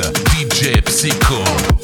DJ Psycho.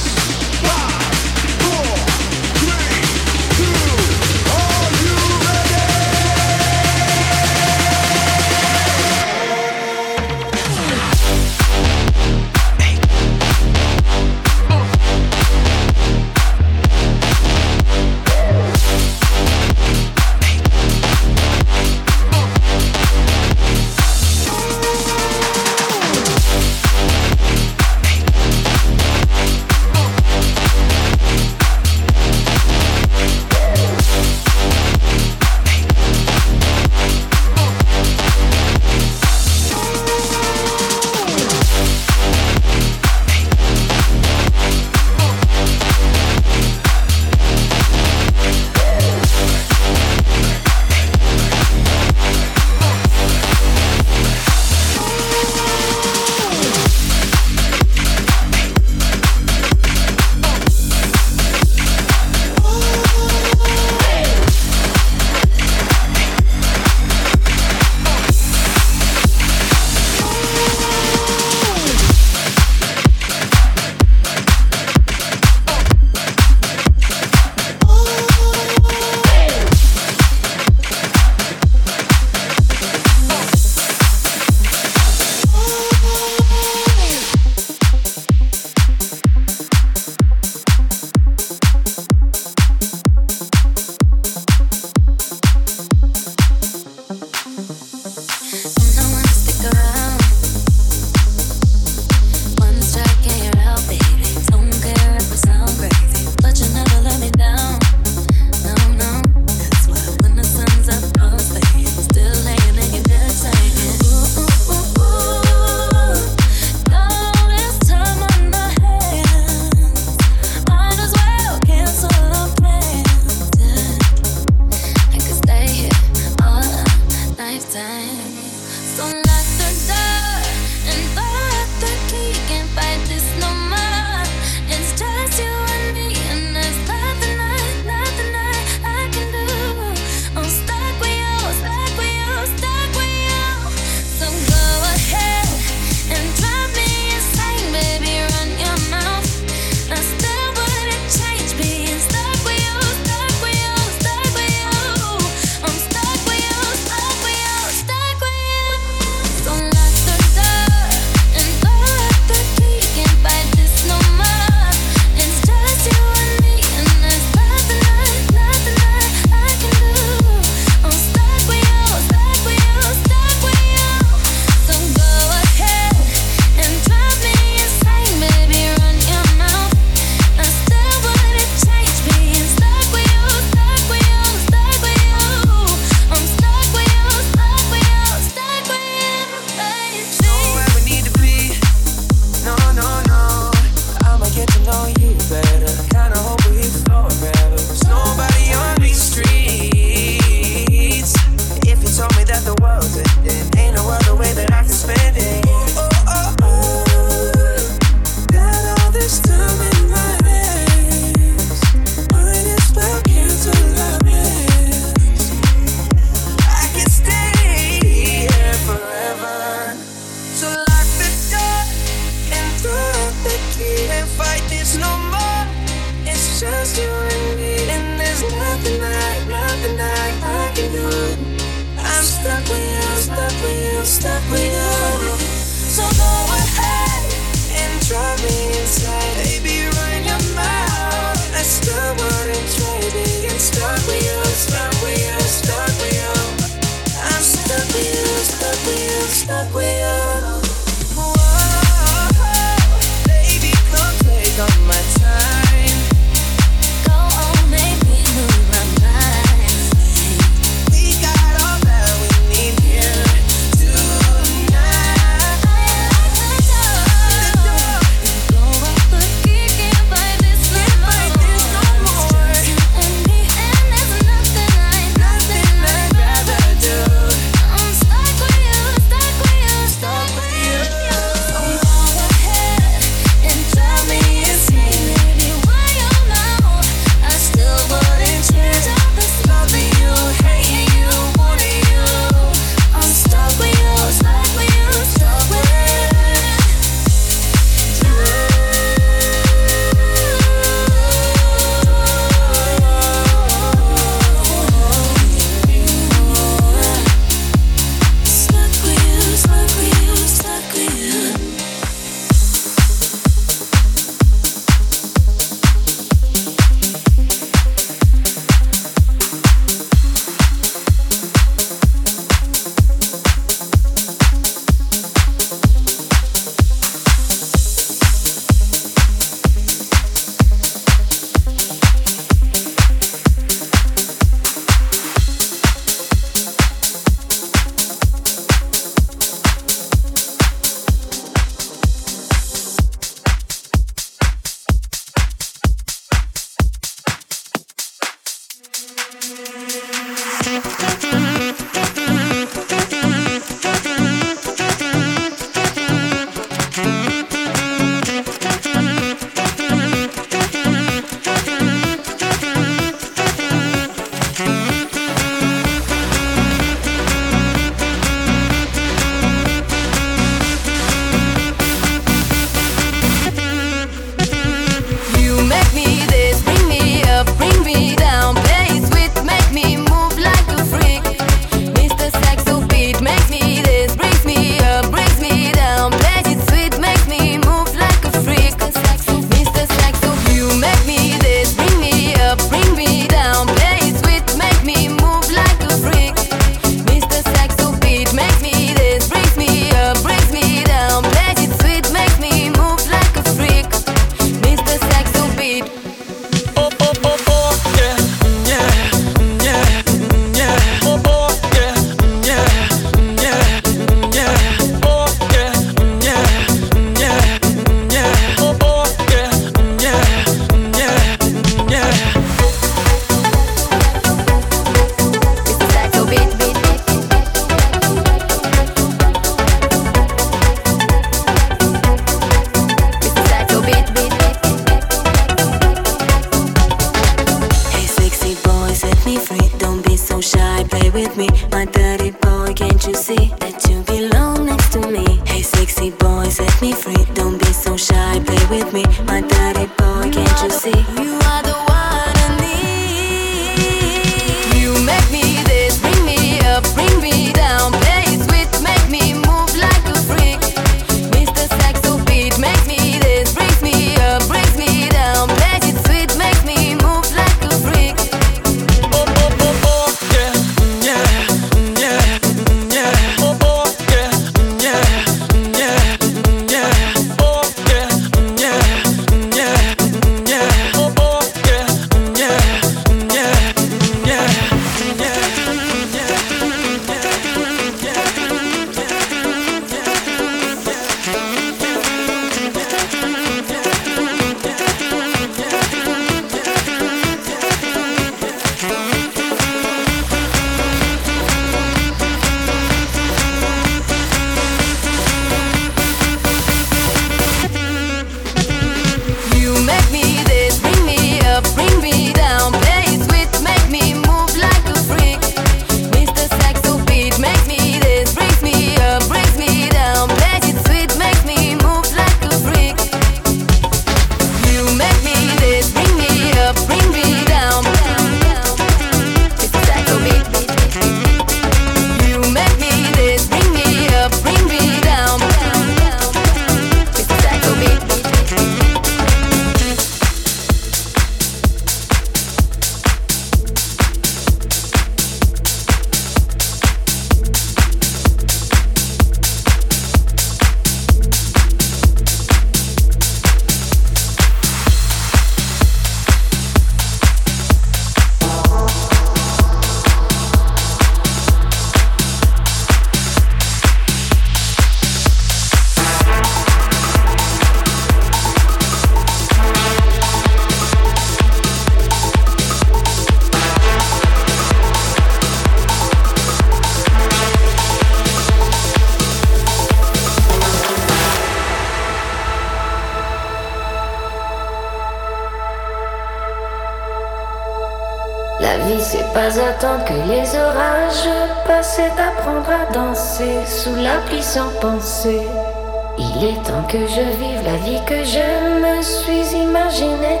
Il est temps que je vive la vie que je me suis imaginée,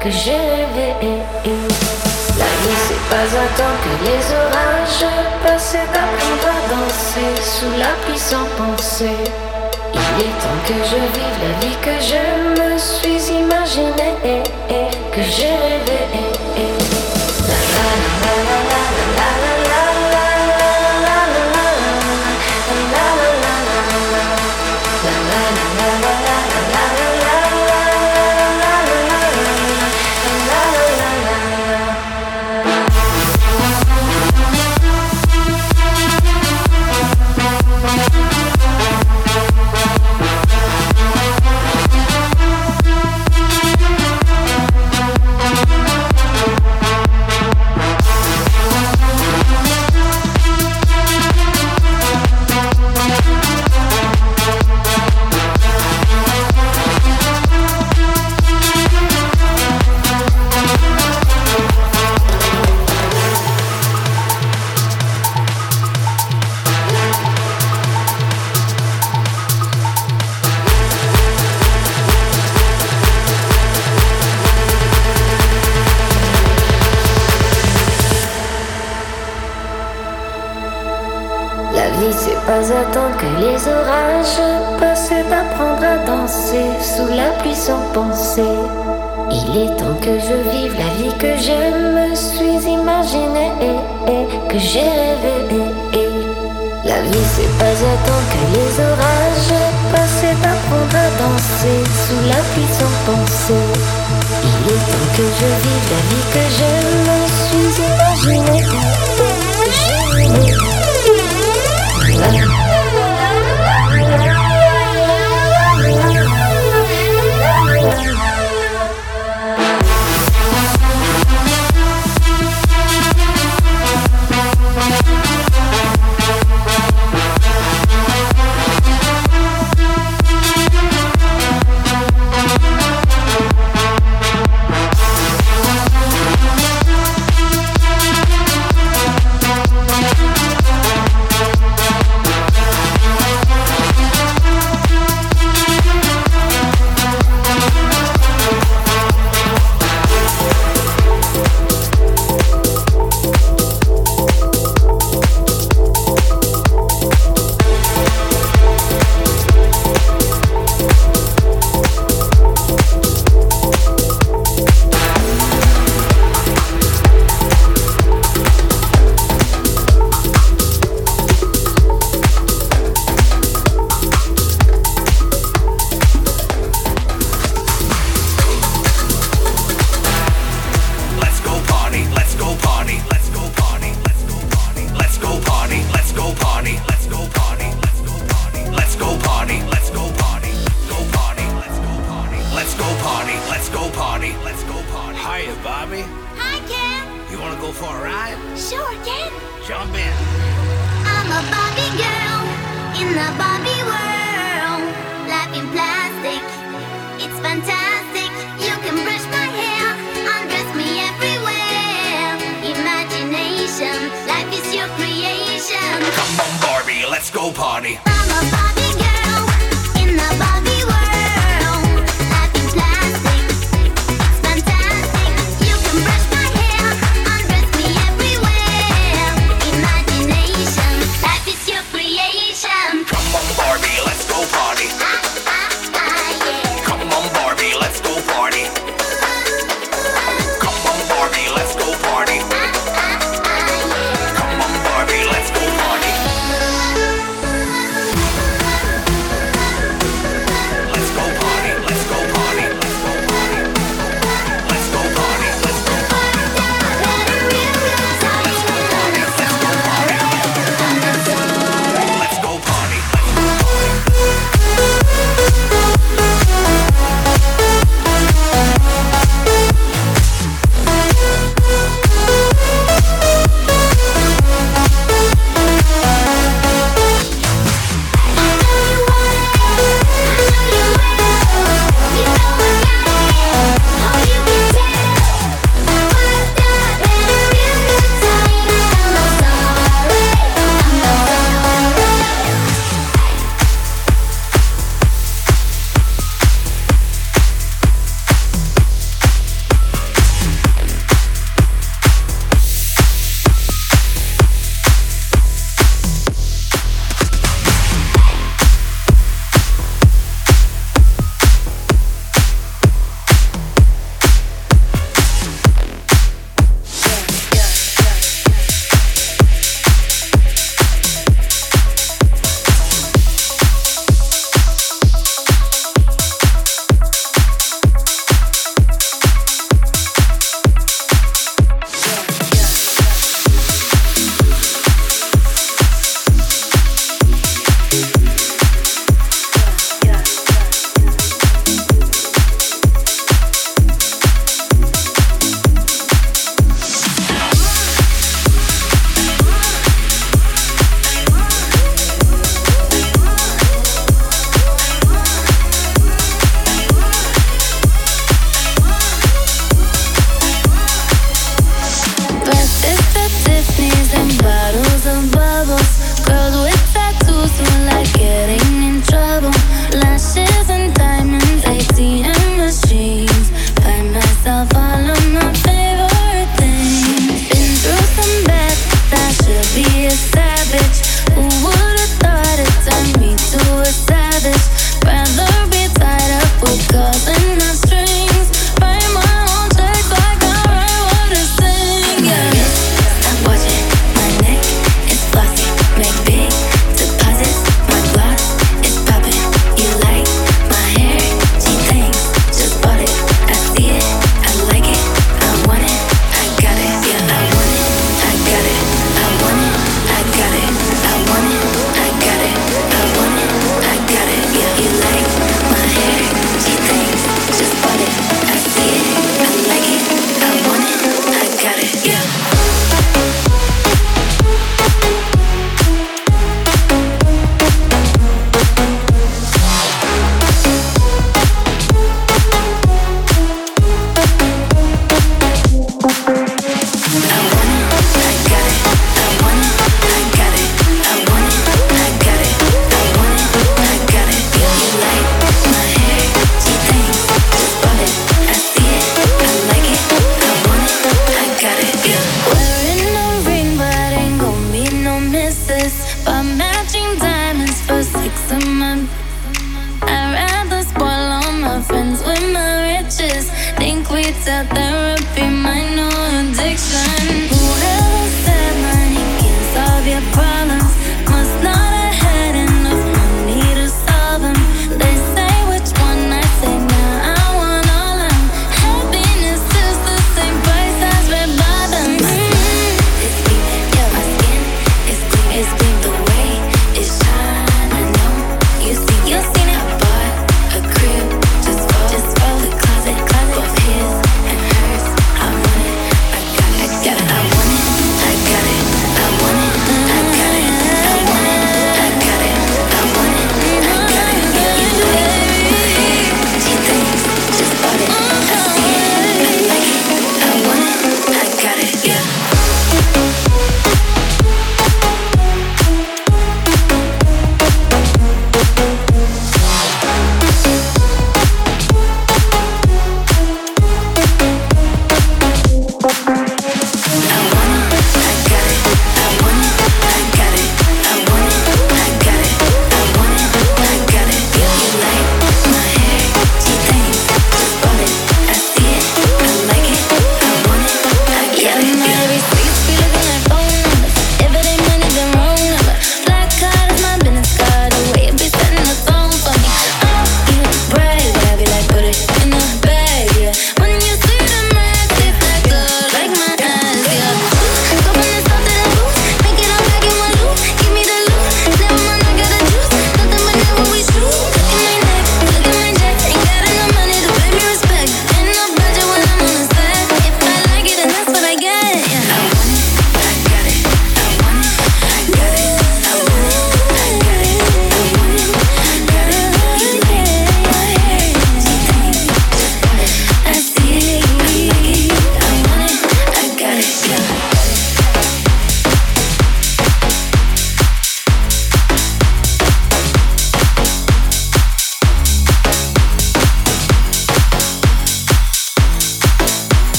que j'ai rêvé. La vie c'est pas attendre que les orages passent d'apprendre à danser sous la pluie sans penser. Il est temps que je vive la vie que je me suis imaginée, que j'ai rêvé.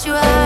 close your eyes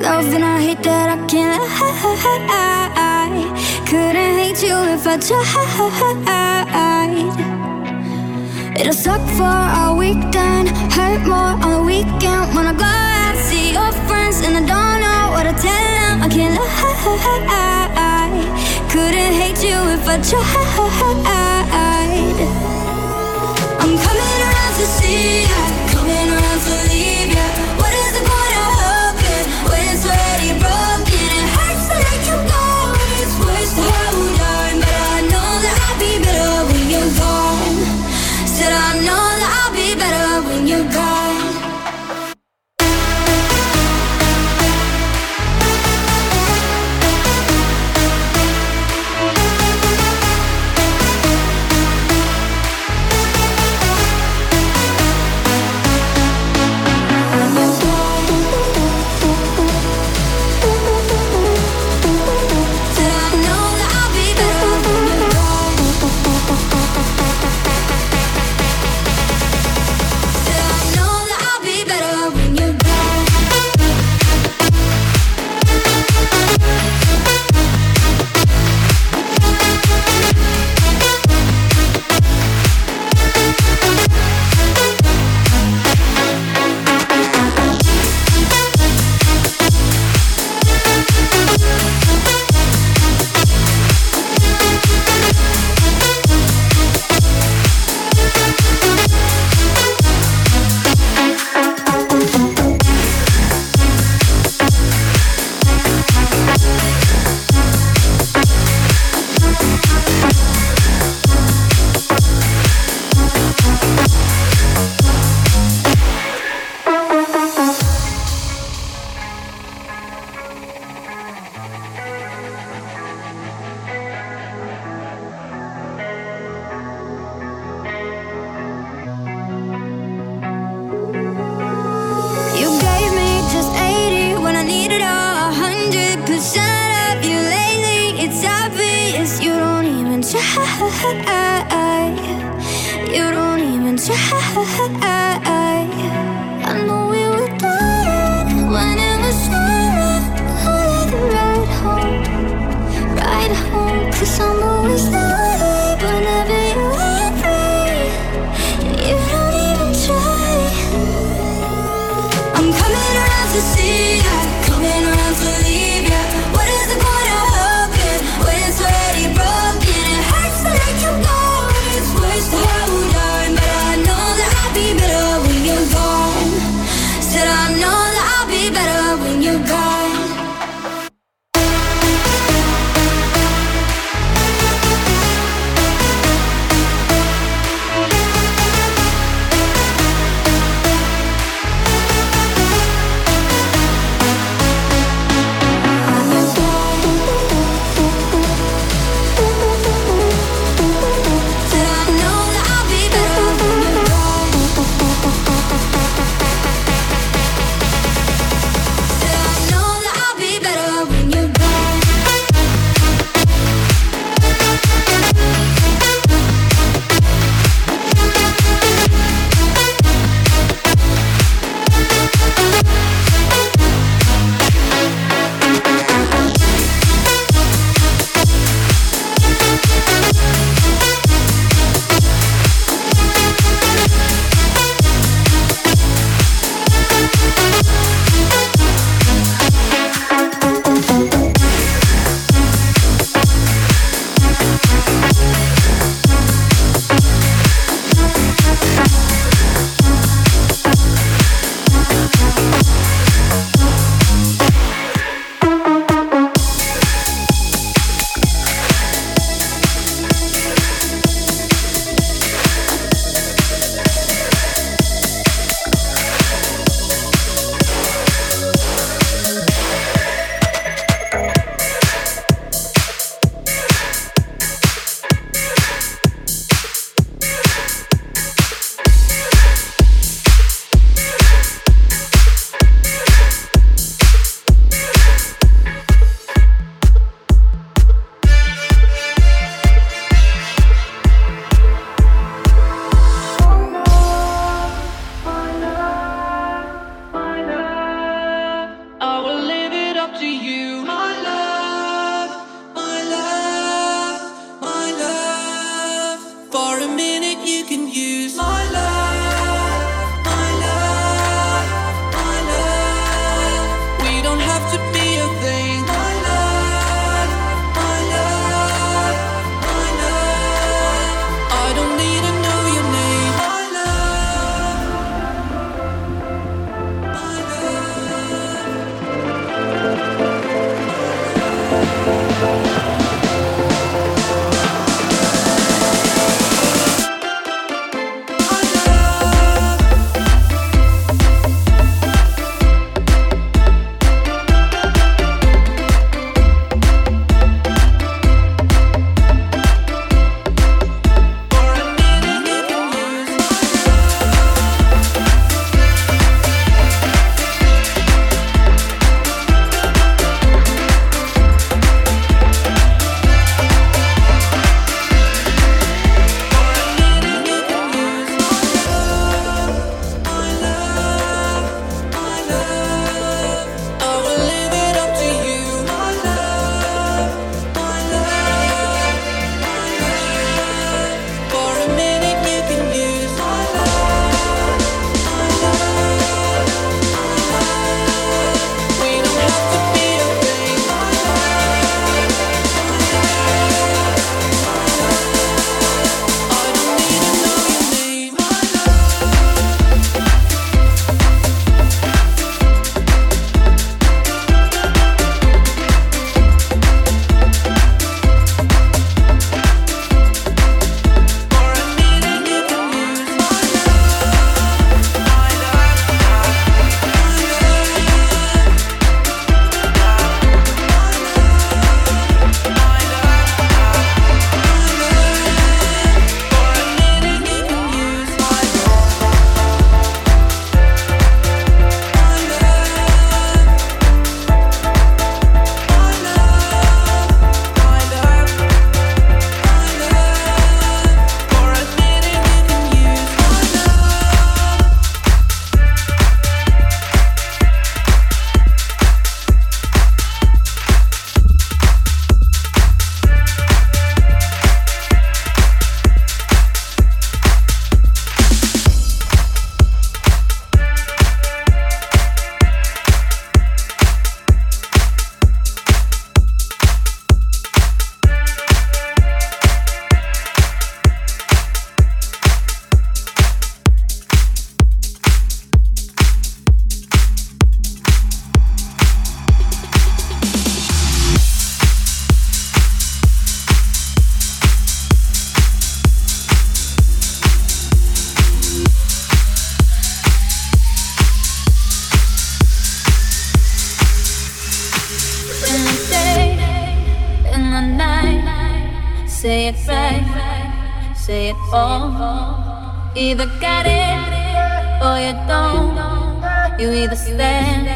love and I hate that I can't I couldn't hate you if I tried. It'll suck for a week then Hurt more on the weekend. When I go out, see your friends And I don't know what to tell them. I can't lie. Couldn't hate you if I tried. I know we were when it was. I ride home, ride cause I'm say it all. Either got it or you don't. You either stand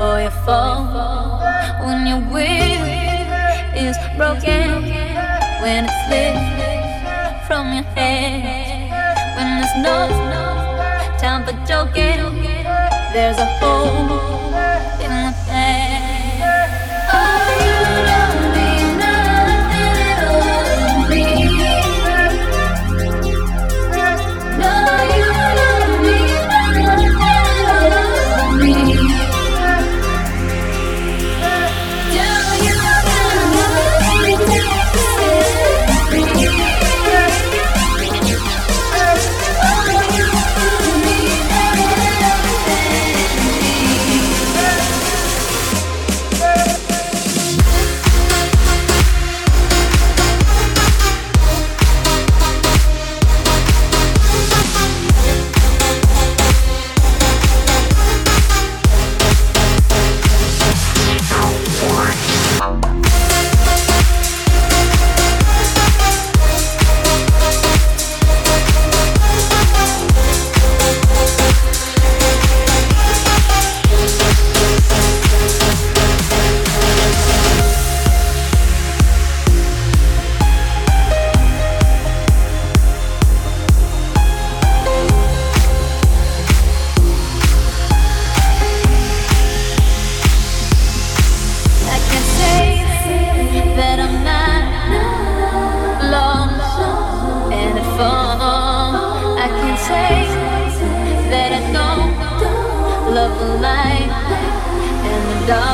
or you fall. When your will is broken, when it's lit from your head, when there's no time for joking, there's a hole in the done.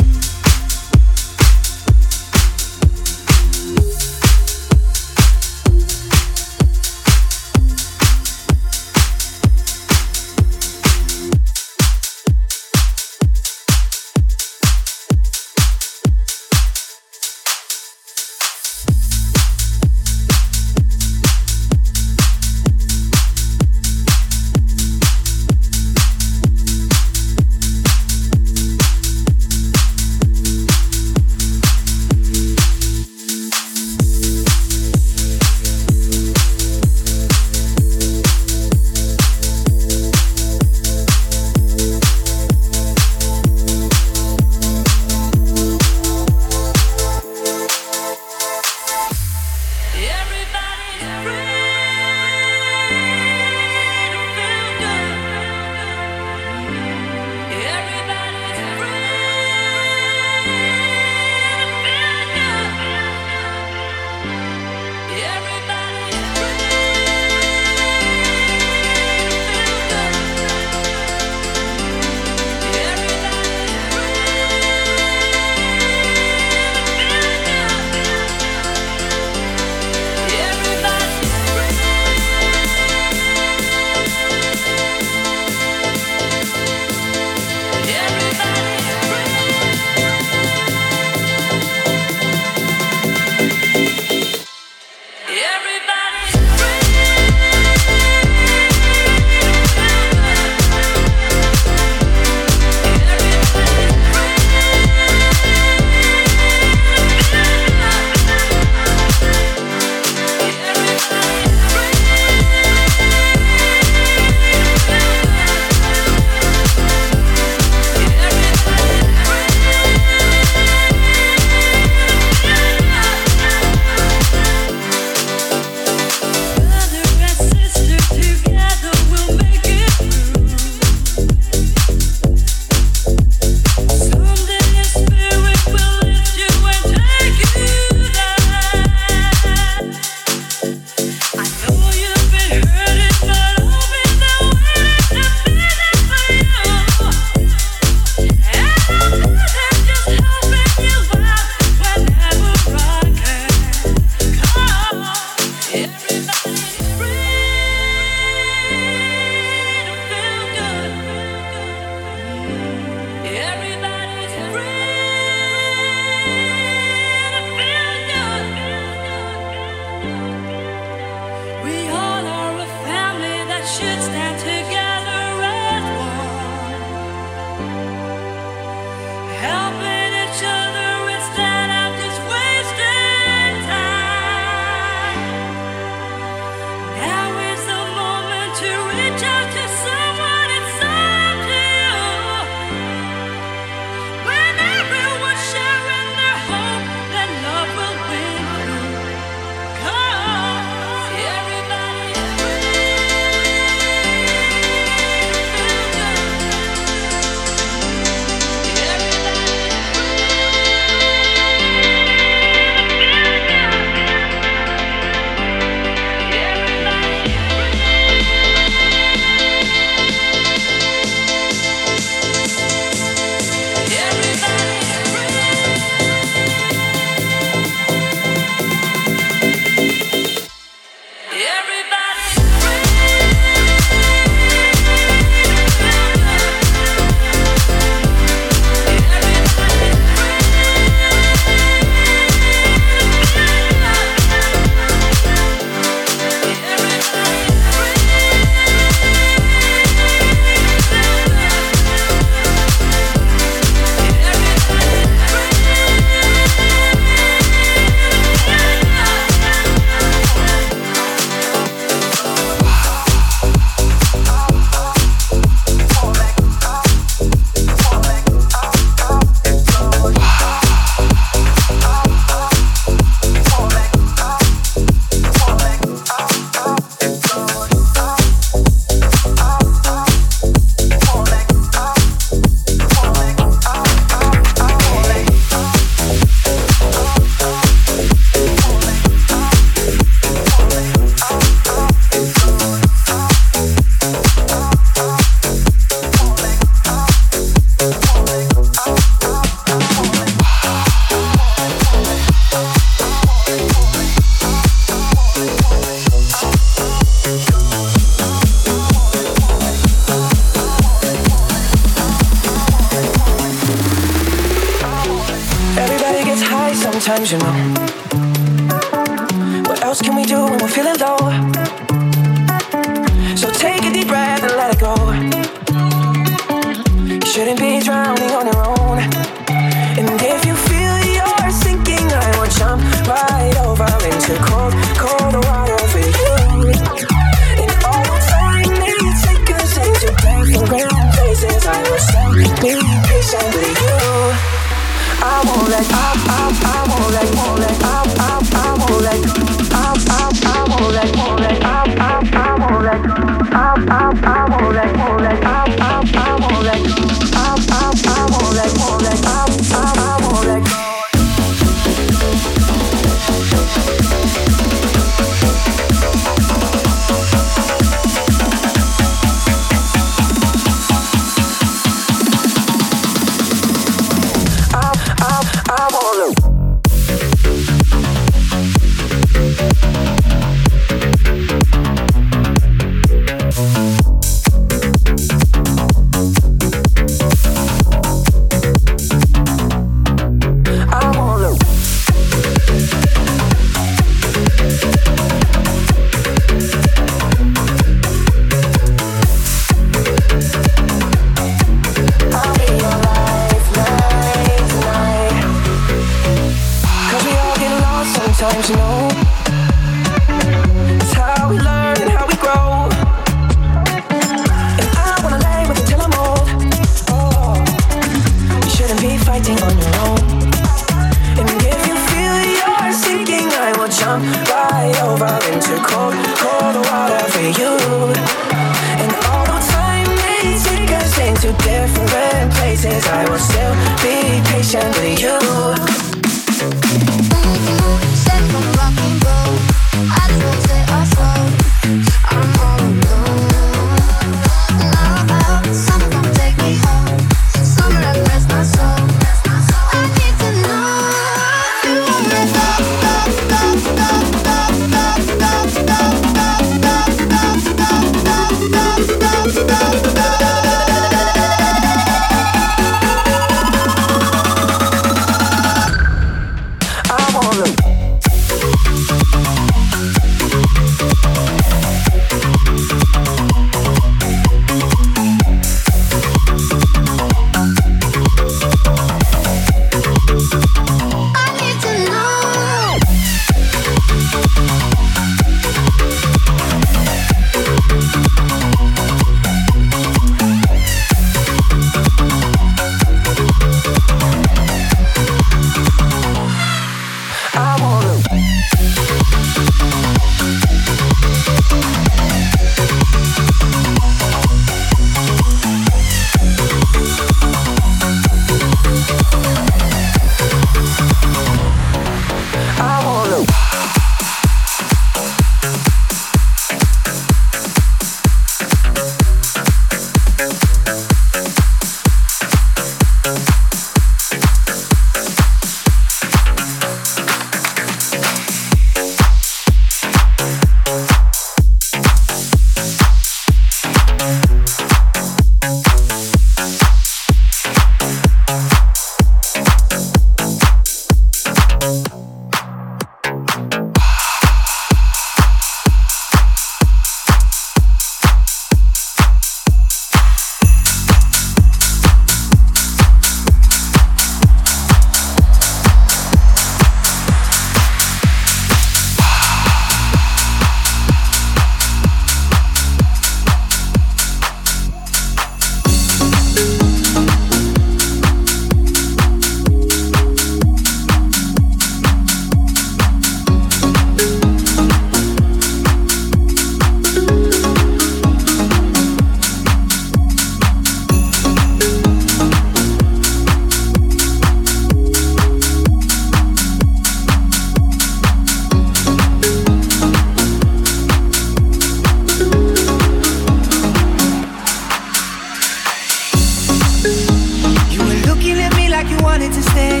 wanted to stay.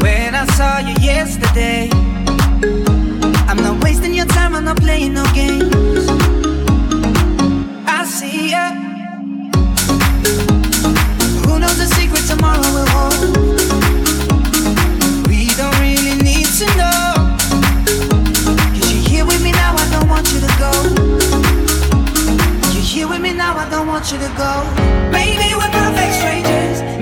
When I saw you yesterday I'm not wasting your time, I'm not playing no games. I see ya. Who knows the secret tomorrow will hold? We don't really need to know. You're here with me now, I don't want you to go. You're here with me now, I don't want you to go. Maybe we're perfect strangers.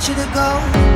Want you to go.